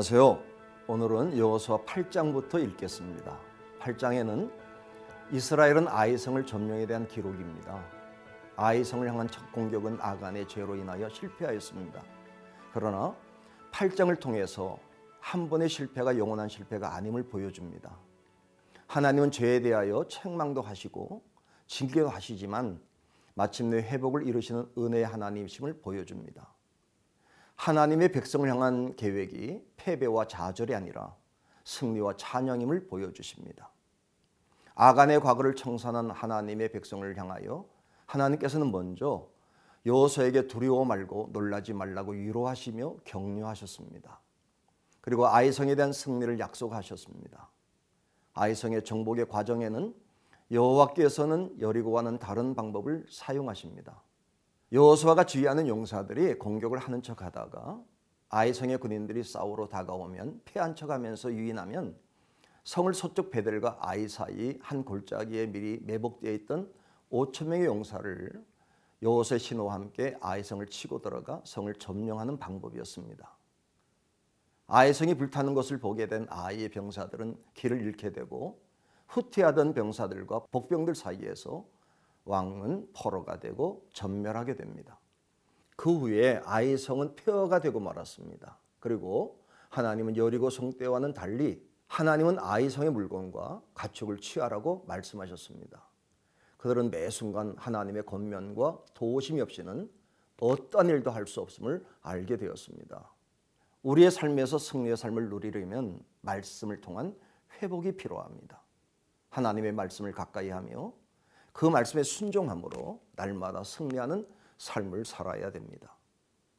안녕하세요. 오늘은 여호수아 8장부터 읽겠습니다. 8장에는 이스라엘은 아이성을 점령에 대한 기록입니다. 아이성을 향한 첫 공격은 아간의 죄로 인하여 실패하였습니다. 그러나 8장을 통해서 한 번의 실패가 영원한 실패가 아님을 보여줍니다. 하나님은 죄에 대하여 책망도 하시고 징계도 하시지만 마침내 회복을 이루시는 은혜의 하나님이심을 보여줍니다. 하나님의 백성을 향한 계획이 패배와 좌절이 아니라 승리와 찬양임을 보여주십니다. 아간의 과거를 청산한 하나님의 백성을 향하여 하나님께서는 먼저 여호수에게 두려워 말고 놀라지 말라고 위로하시며 격려하셨습니다. 그리고 아이성에 대한 승리를 약속하셨습니다. 아이성의 정복의 과정에는 여호와께서는 여리고와는 다른 방법을 사용하십니다. 여호수아가 지휘하는 용사들이 공격을 하는 척하다가 아이성의 군인들이 싸우러 다가오면 패한 척하면서 유인하면 성을 서쪽 베델과 아이 사이 한 골짜기에 미리 매복되어 있던 5천 명의 용사를 여호수의 신호와 함께 아이성을 치고 들어가 성을 점령하는 방법이었습니다. 아이성이 불타는 것을 보게 된 아이의 병사들은 길을 잃게 되고 후퇴하던 병사들과 복병들 사이에서 왕은 포로가 되고 전멸하게 됩니다. 그 후에 아이 성은 폐허가 되고 말았습니다. 그리고 하나님은 여리고 성 때와는 달리 하나님은 아이 성의 물건과 가축을 취하라고 말씀하셨습니다. 그들은 매 순간 하나님의 권면과 도우심이 없이는 어떤 일도 할 수 없음을 알게 되었습니다. 우리의 삶에서 승리의 삶을 누리려면 말씀을 통한 회복이 필요합니다. 하나님의 말씀을 가까이 하며 그 말씀에 순종함으로 날마다 승리하는 삶을 살아야 됩니다.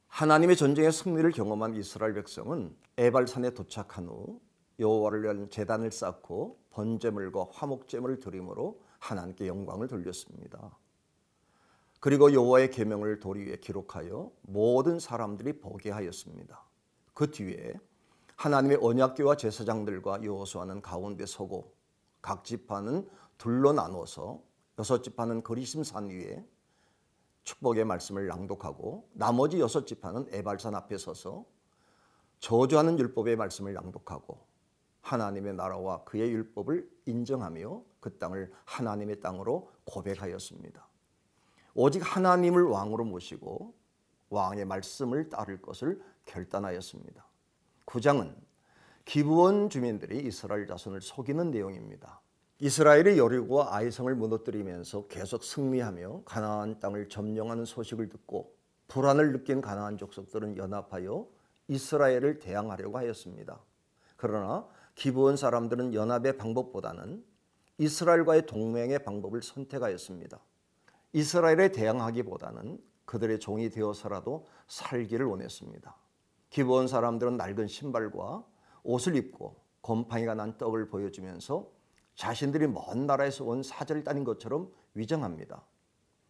하나님의 전쟁의 승리를 경험한 이스라엘 백성은 에발산에 도착한 후 여호와를 위한 제단을 쌓고 번제물과 화목제물을 드림으로 하나님께 영광을 돌렸습니다. 그리고 여호와의 계명을 도리 위에 기록하여 모든 사람들이 보게 하였습니다. 그 뒤에 하나님의 언약궤와 제사장들과 여호수아는 가운데 서고 각 지파는 둘로 나눠서 여섯 지파는 그리심 산 위에 축복의 말씀을 낭독하고 나머지 여섯 지파는 에발산 앞에 서서 저주하는 율법의 말씀을 낭독하고 하나님의 나라와 그의 율법을 인정하며 그 땅을 하나님의 땅으로 고백하였습니다. 오직 하나님을 왕으로 모시고 왕의 말씀을 따를 것을 결단하였습니다. 9장은 기브온 주민들이 이스라엘 자손을 속이는 내용입니다. 이스라엘이 여리고와 아이성을 무너뜨리면서 계속 승리하며 가나안 땅을 점령하는 소식을 듣고 불안을 느낀 가나안 족속들은 연합하여 이스라엘을 대항하려고 하였습니다. 그러나 기브온 사람들은 연합의 방법보다는 이스라엘과의 동맹의 방법을 선택하였습니다. 이스라엘에 대항하기보다는 그들의 종이 되어서라도 살기를 원했습니다. 기브온 사람들은 낡은 신발과 옷을 입고 곰팡이가 난 떡을 보여주면서 자신들이 먼 나라에서 온 사절을 따는 것처럼 위정합니다.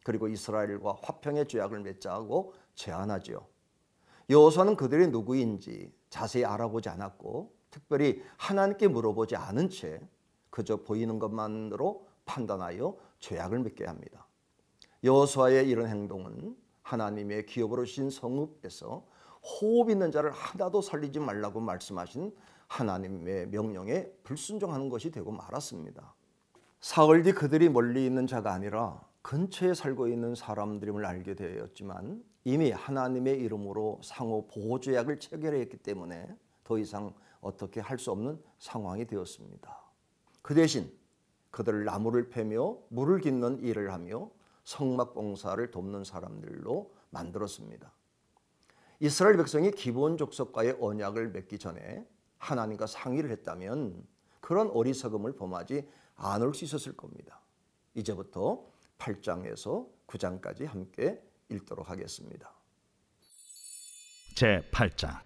그리고 이스라엘과 화평의 죄악을 맺자 하고 제안하지요. 여호수아는 그들이 누구인지 자세히 알아보지 않았고 특별히 하나님께 물어보지 않은 채 그저 보이는 것만으로 판단하여 죄악을 맺게 합니다. 여호수아의 이런 행동은 하나님의 기업으로 신 성읍에서 호흡 있는 자를 하나도 살리지 말라고 말씀하신 하나님의 명령에 불순종하는 것이 되고 말았습니다. 사흘 뒤 그들이 멀리 있는 자가 아니라 근처에 살고 있는 사람들임을 알게 되었지만 이미 하나님의 이름으로 상호 보호 조약을 체결했기 때문에 더 이상 어떻게 할 수 없는 상황이 되었습니다. 그 대신 그들을 나무를 패며 물을 깃는 일을 하며 성막 봉사를 돕는 사람들로 만들었습니다. 이스라엘 백성이 기본 족속과의 언약을 맺기 전에 하나님과 상의를 했다면 그런 어리석음을 범하지 않을 수 있었을 겁니다. 이제부터 8장에서 9장까지 함께 읽도록 하겠습니다. 제 8장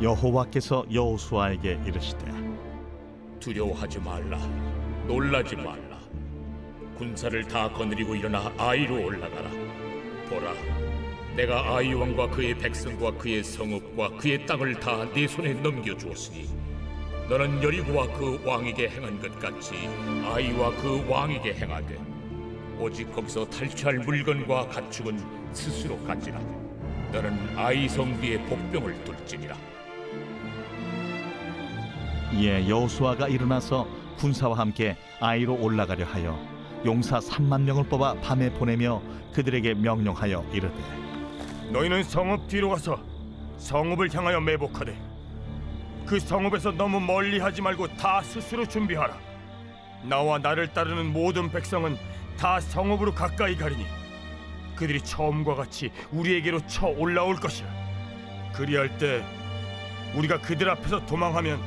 여호와께서 여호수아에게 이르시되 두려워하지 말라 놀라지 말라 군사를 다 거느리고 일어나 아이로 올라가라 보라 내가 아이 왕과 그의 백성과 그의 성읍과 그의 땅을 다 네 손에 넘겨 주었으니 너는 여리고와 그 왕에게 행한 것 같이 아이와 그 왕에게 행하되 오직 거기서 탈취할 물건과 가축은 스스로 가지라. 너는 아이 성 뒤에 복병을 둘지니라. 이에 여호수아가 일어나서 군사와 함께 아이로 올라가려 하여 용사 3만 명을 뽑아 밤에 보내며 그들에게 명령하여 이르되 너희는 성읍 뒤로 가서 성읍을 향하여 매복하되 그 성읍에서 너무 멀리 하지 말고 다 스스로 준비하라. 나와 나를 따르는 모든 백성은 다 성읍으로 가까이 가리니 그들이 처음과 같이 우리에게로 쳐 올라올 것이라. 그리할 때 우리가 그들 앞에서 도망하면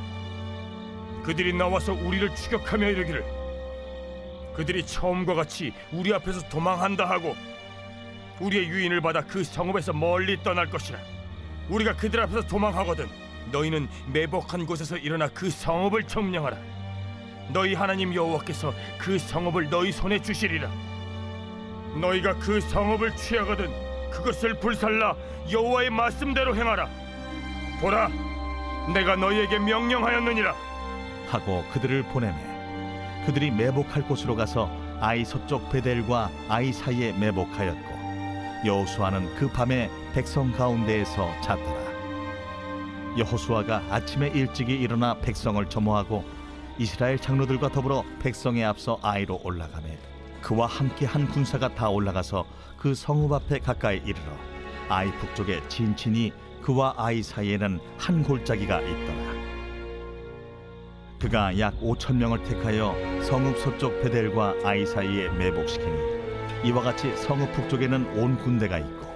그들이 나와서 우리를 추격하며 이르기를 그들이 처음과 같이 우리 앞에서 도망한다 하고 우리의 유인을 받아 그 성읍에서 멀리 떠날 것이라. 우리가 그들 앞에서 도망하거든 너희는 매복한 곳에서 일어나 그 성읍을 점령하라. 너희 하나님 여호와께서 그 성읍을 너희 손에 주시리라. 너희가 그 성읍을 취하거든 그것을 불살라 여호와의 말씀대로 행하라. 보라, 내가 너희에게 명령하였느니라. 하고 그들을 보내매 그들이 매복할 곳으로 가서 아이 서쪽 베델과 아이 사이에 매복하였고 여호수아는 그 밤에 백성 가운데에서 잤더라. 여호수아가 아침에 일찍이 일어나 백성을 점호하고 이스라엘 장로들과 더불어 백성에 앞서 아이로 올라가매 그와 함께 한 군사가 다 올라가서 그 성읍 앞에 가까이 이르러 아이 북쪽에 진친이 그와 아이 사이에는 한 골짜기가 있더라. 그가 약 5천 명을 택하여 성읍 서쪽 베델과 아이 사이에 매복시키니 이와 같이 성읍 북쪽에는 온 군대가 있고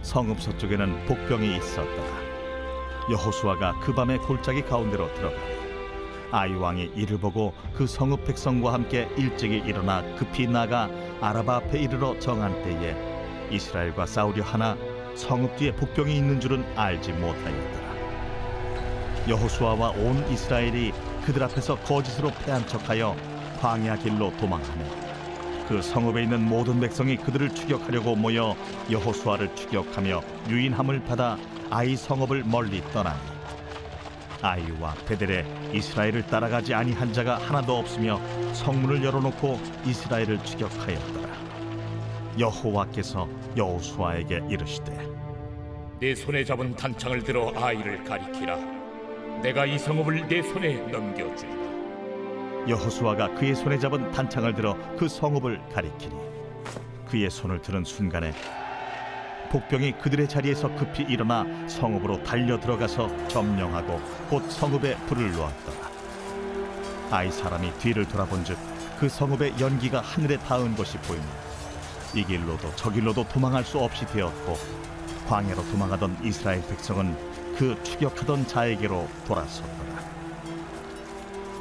성읍 서쪽에는 복병이 있었더라. 여호수아가 그 밤에 골짜기 가운데로 들어가니 아이 왕이 이를 보고 그 성읍 백성과 함께 일찍이 일어나 급히 나가 아라바 앞에 이르러 정한 때에 이스라엘과 싸우려 하나 성읍 뒤에 복병이 있는 줄은 알지 못하였더라. 여호수아와 온 이스라엘이 그들 앞에서 거짓으로 패한 척하여 광야 길로 도망하며 그 성읍에 있는 모든 백성이 그들을 추격하려고 모여 여호수아를 추격하며 유인함을 받아 아이 성읍을 멀리 떠나니 아이와 베델에 이스라엘을 따라가지 아니한 자가 하나도 없으며 성문을 열어놓고 이스라엘을 추격하였더라 여호와께서 여호수아에게 이르시되 내 손에 잡은 단창을 들어 아이를 가리키라. 내가 이 성읍을 내 손에 넘겨주리라. 여호수아가 그의 손에 잡은 단창을 들어 그 성읍을 가리키니 그의 손을 드는 순간에 복병이 그들의 자리에서 급히 일어나 성읍으로 달려 들어가서 점령하고 곧 성읍에 불을 놓았더라. 아이 사람이 뒤를 돌아본즉 그 성읍의 연기가 하늘에 닿은 것이 보이니 이 길로도 저 길로도 도망할 수 없이 되었고 광야로 도망하던 이스라엘 백성은 그 추격하던 자에게로 돌아섰더라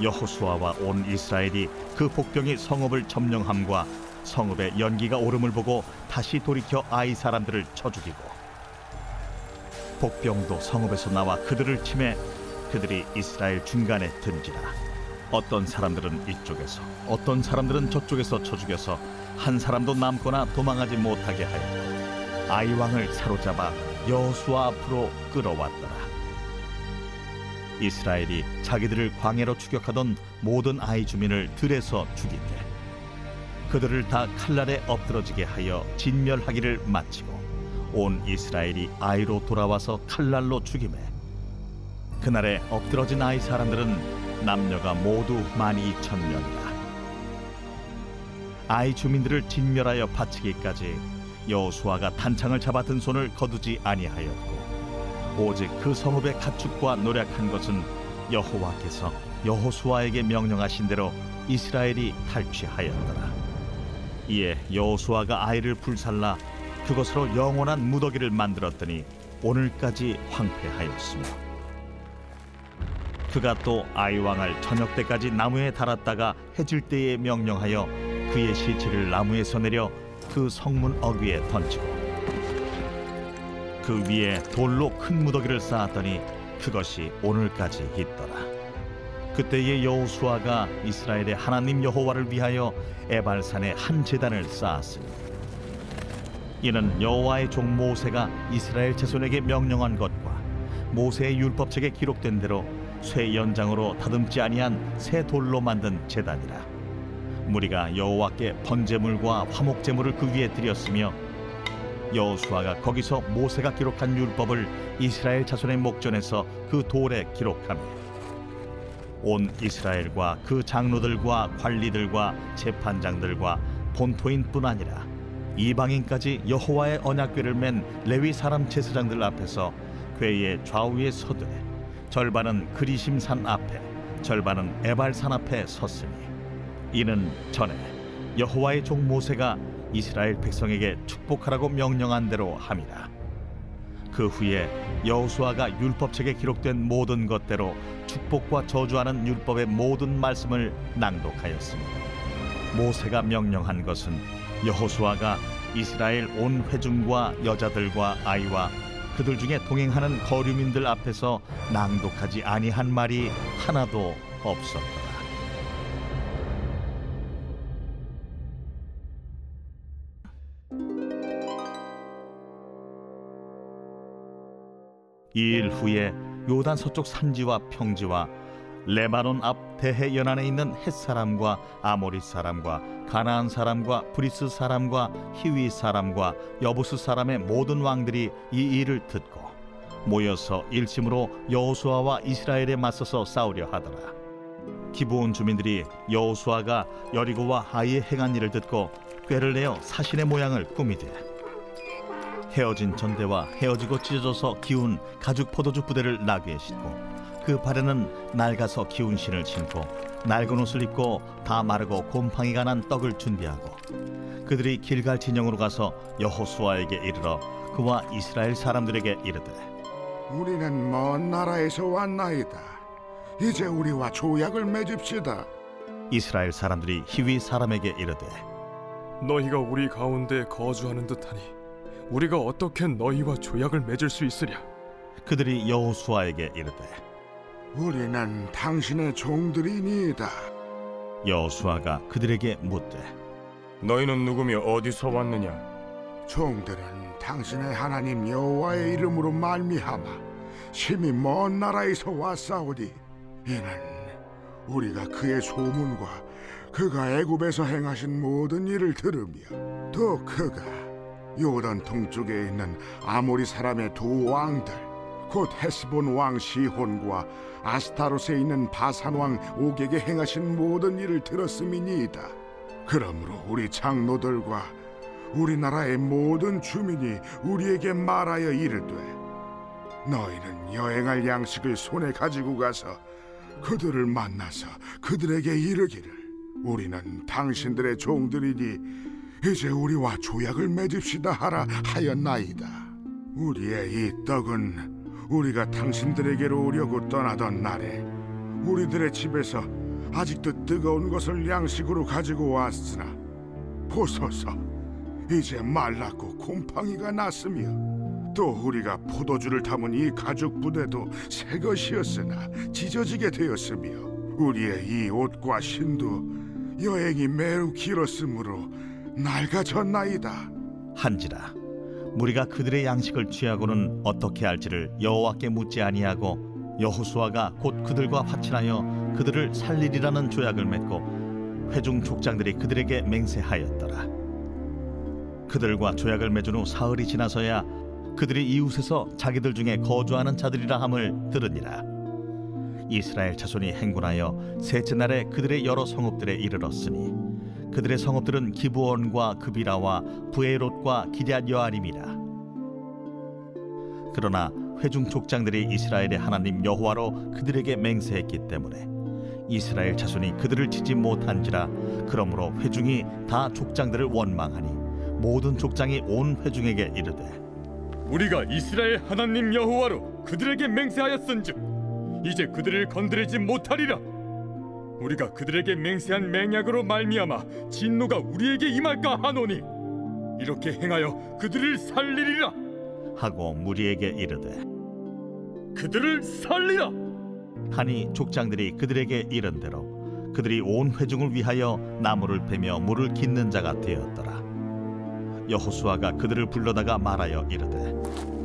여호수아와 온 이스라엘이 그 복병이 성읍을 점령함과 성읍의 연기가 오름을 보고 다시 돌이켜 아이 사람들을 쳐 죽이고 복병도 성읍에서 나와 그들을 치매 그들이 이스라엘 중간에 든지라. 어떤 사람들은 이쪽에서 어떤 사람들은 저쪽에서 쳐 죽여서 한 사람도 남거나 도망하지 못하게 하여 아이 왕을 사로잡아 여호수아 앞으로 끌어왔더라 이스라엘이 자기들을 광야로 추격하던 모든 아이 주민을 들에서 죽이되 그들을 다 칼날에 엎드러지게 하여 진멸하기를 마치고 온 이스라엘이 아이로 돌아와서 칼날로 죽임에 그날에 엎드러진 아이 사람들은 남녀가 모두 만 이천 명이라. 아이 주민들을 진멸하여 바치기까지 여호수아가 단창을 잡아 든 손을 거두지 아니하였고 오직 그 성읍의 가축과 노력한 것은 여호와께서 여호수아에게 명령하신 대로 이스라엘이 탈취하였더라. 이에 여호수아가 아이를 불살라 그것으로 영원한 무더기를 만들었더니 오늘까지 황폐하였으며 그가 또 아이 왕을 저녁 때까지 나무에 달았다가 해질 때에 명령하여 그의 시체를 나무에서 내려 그 성문 어귀에 던지고 그 위에 돌로 큰 무더기를 쌓았더니 그것이 오늘까지 있더라. 그때의 여호수아가 이스라엘의 하나님 여호와를 위하여 에발산에 한 제단을 쌓았으니 이는 여호와의 종 모세가 이스라엘 자손에게 명령한 것과 모세의 율법책에 기록된 대로 쇠 연장으로 다듬지 아니한 새 돌로 만든 제단이라. 무리가 여호와께 번제물과 화목제물을 그 위에 드렸으며 여호수아가 거기서 모세가 기록한 율법을 이스라엘 자손의 목전에서 그 돌에 기록하며 온 이스라엘과 그 장로들과 관리들과 재판장들과 본토인뿐 아니라 이방인까지 여호와의 언약궤를 맨 레위 사람 제사장들 앞에서 궤의 좌우에 서되 절반은 그리심산 앞에 절반은 에발산 앞에 섰으니 이는 전에 여호와의 종 모세가 이스라엘 백성에게 축복하라고 명령한 대로 함이라. 그 후에 여호수아가 율법책에 기록된 모든 것대로 축복과 저주하는 율법의 모든 말씀을 낭독하였으니 모세가 명령한 것은 여호수아가 이스라엘 온 회중과 여자들과 아이와 그들 중에 동행하는 거류민들 앞에서 낭독하지 아니한 말이 하나도 없었더 이 일 후에 요단 서쪽 산지와 평지와 레바논 앞 대해 연안에 있는 헷 사람과 아모리 사람과 가나안 사람과 브리스 사람과 히위 사람과 여부스 사람의 모든 왕들이 이 일을 듣고 모여서 일심으로 여호수아와 이스라엘에 맞서서 싸우려 하더라. 기브온 주민들이 여호수아가 여리고와 하이에 행한 일을 듣고 꾀를 내어 사신의 모양을 꾸미되 헤어진 전대와 헤어지고 찢어져서 기운 가죽 포도주 부대를 나귀에 싣고 그 발에는 낡아서 기운 신을 신고 낡은 옷을 입고 다 마르고 곰팡이가 난 떡을 준비하고 그들이 길갈 진영으로 가서 여호수아에게 이르러 그와 이스라엘 사람들에게 이르되 우리는 먼 나라에서 왔나이다. 이제 우리와 조약을 맺읍시다. 이스라엘 사람들이 히위 사람에게 이르되 너희가 우리 가운데 거주하는 듯하니 우리가 어떻게 너희와 조약을 맺을 수 있으랴? 그들이 여호수아에게 이르되 우리는 당신의 종들이니이다. 여호수아가 그들에게 묻되 너희는 누구며 어디서 왔느냐? 종들은 당신의 하나님 여호와의 이름으로 말미암아 심히 먼 나라에서 왔사오니 이는 우리가 그의 소문과 그가 애굽에서 행하신 모든 일을 들으며 또 그가 요단 동쪽에 있는 아모리 사람의 두 왕들 곧 헤스본 왕 시혼과 아스타롯에 있는 바산 왕 옥에게 행하신 모든 일을 들었음이니이다. 그러므로 우리 장로들과 우리나라의 모든 주민이 우리에게 말하여 이르되 너희는 여행할 양식을 손에 가지고 가서 그들을 만나서 그들에게 이르기를 우리는 당신들의 종들이니 이제 우리와 조약을 맺읍시다 하라 하였나이다. 우리의 이 떡은 우리가 당신들에게로 오려고 떠나던 날에 우리들의 집에서 아직도 뜨거운 것을 양식으로 가지고 왔으나 보소서 이제 말랐고 곰팡이가 났으며 또 우리가 포도주를 담은 이 가죽 부대도 새 것이었으나 찢어지게 되었으며 우리의 이 옷과 신도 여행이 매우 길었으므로 낡아졌나이다. 한지라 무리가 그들의 양식을 취하고는 어떻게 할지를 여호와께 묻지 아니하고 여호수아가 곧 그들과 화친하여 그들을 살리리라는 조약을 맺고 회중 족장들이 그들에게 맹세하였더라 그들과 조약을 맺은 후 사흘이 지나서야 그들이 이웃에서 자기들 중에 거주하는 자들이라 함을 들으니라 이스라엘 자손이 행군하여 셋째 날에 그들의 여러 성읍들에 이르렀으니 그들의 성읍들은 기브온과 그비라와 부에롯과 기럇 여아림이라 그러나 회중 족장들이 이스라엘의 하나님 여호와로 그들에게 맹세했기 때문에 이스라엘 자손이 그들을 치지 못한지라 그러므로 회중이 다 족장들을 원망하니 모든 족장이 온 회중에게 이르되 우리가 이스라엘 하나님 여호와로 그들에게 맹세하였은즉 이제 그들을 건드리지 못하리라. 우리가 그들에게 맹세한 맹약으로 말미암아 진노가 우리에게 임할까 하노니 이렇게 행하여 그들을 살리리라. 하고 무리에게 이르되 그들을 살리라. 하니 족장들이 그들에게 이른 대로 그들이 온 회중을 위하여 나무를 베며 물을 깃는 자가 되었더라 여호수아가 그들을 불러다가 말하여 이르되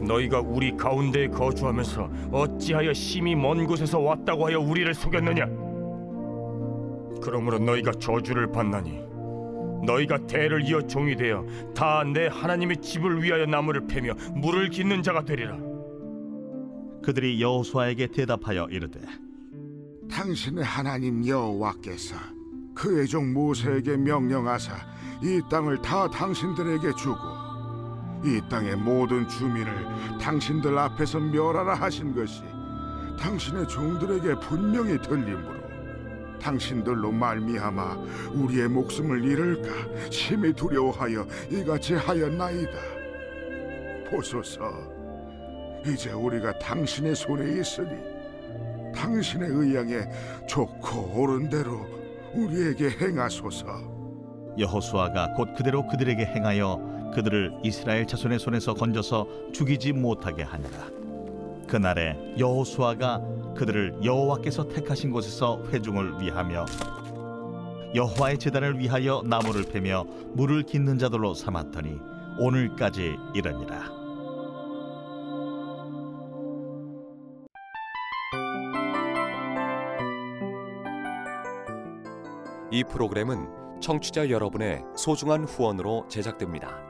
너희가 우리 가운데에 거주하면서 어찌하여 심히 먼 곳에서 왔다고 하여 우리를 속였느냐? 그러므로 너희가 저주를 받나니 너희가 대를 이어 종이 되어 다 내 하나님의 집을 위하여 나무를 패며 물을 깃는 자가 되리라. 그들이 여호수아에게 대답하여 이르되 당신의 하나님 여호와께서 그의 종 모세에게 명령하사 이 땅을 다 당신들에게 주고 이 땅의 모든 주민을 당신들 앞에서 멸하라 하신 것이 당신의 종들에게 분명히 들리므로 당신들로 말미암아 우리의 목숨을 잃을까 심히 두려워하여 이같이 하였나이다. 보소서, 이제 우리가 당신의 손에 있으니 당신의 의향에 좋고 옳은 대로 우리에게 행하소서. 여호수아가 곧 그대로 그들에게 행하여 그들을 이스라엘 자손의 손에서 건져서 죽이지 못하게 하니라. 그날에 여호수아가 그들을 여호와께서 택하신 곳에서 회중을 위하며 여호와의 제단을 위하여 나무를 패며 물을 깃는 자들로 삼았더니 오늘까지 이르니라. 이 프로그램은 청취자 여러분의 소중한 후원으로 제작됩니다.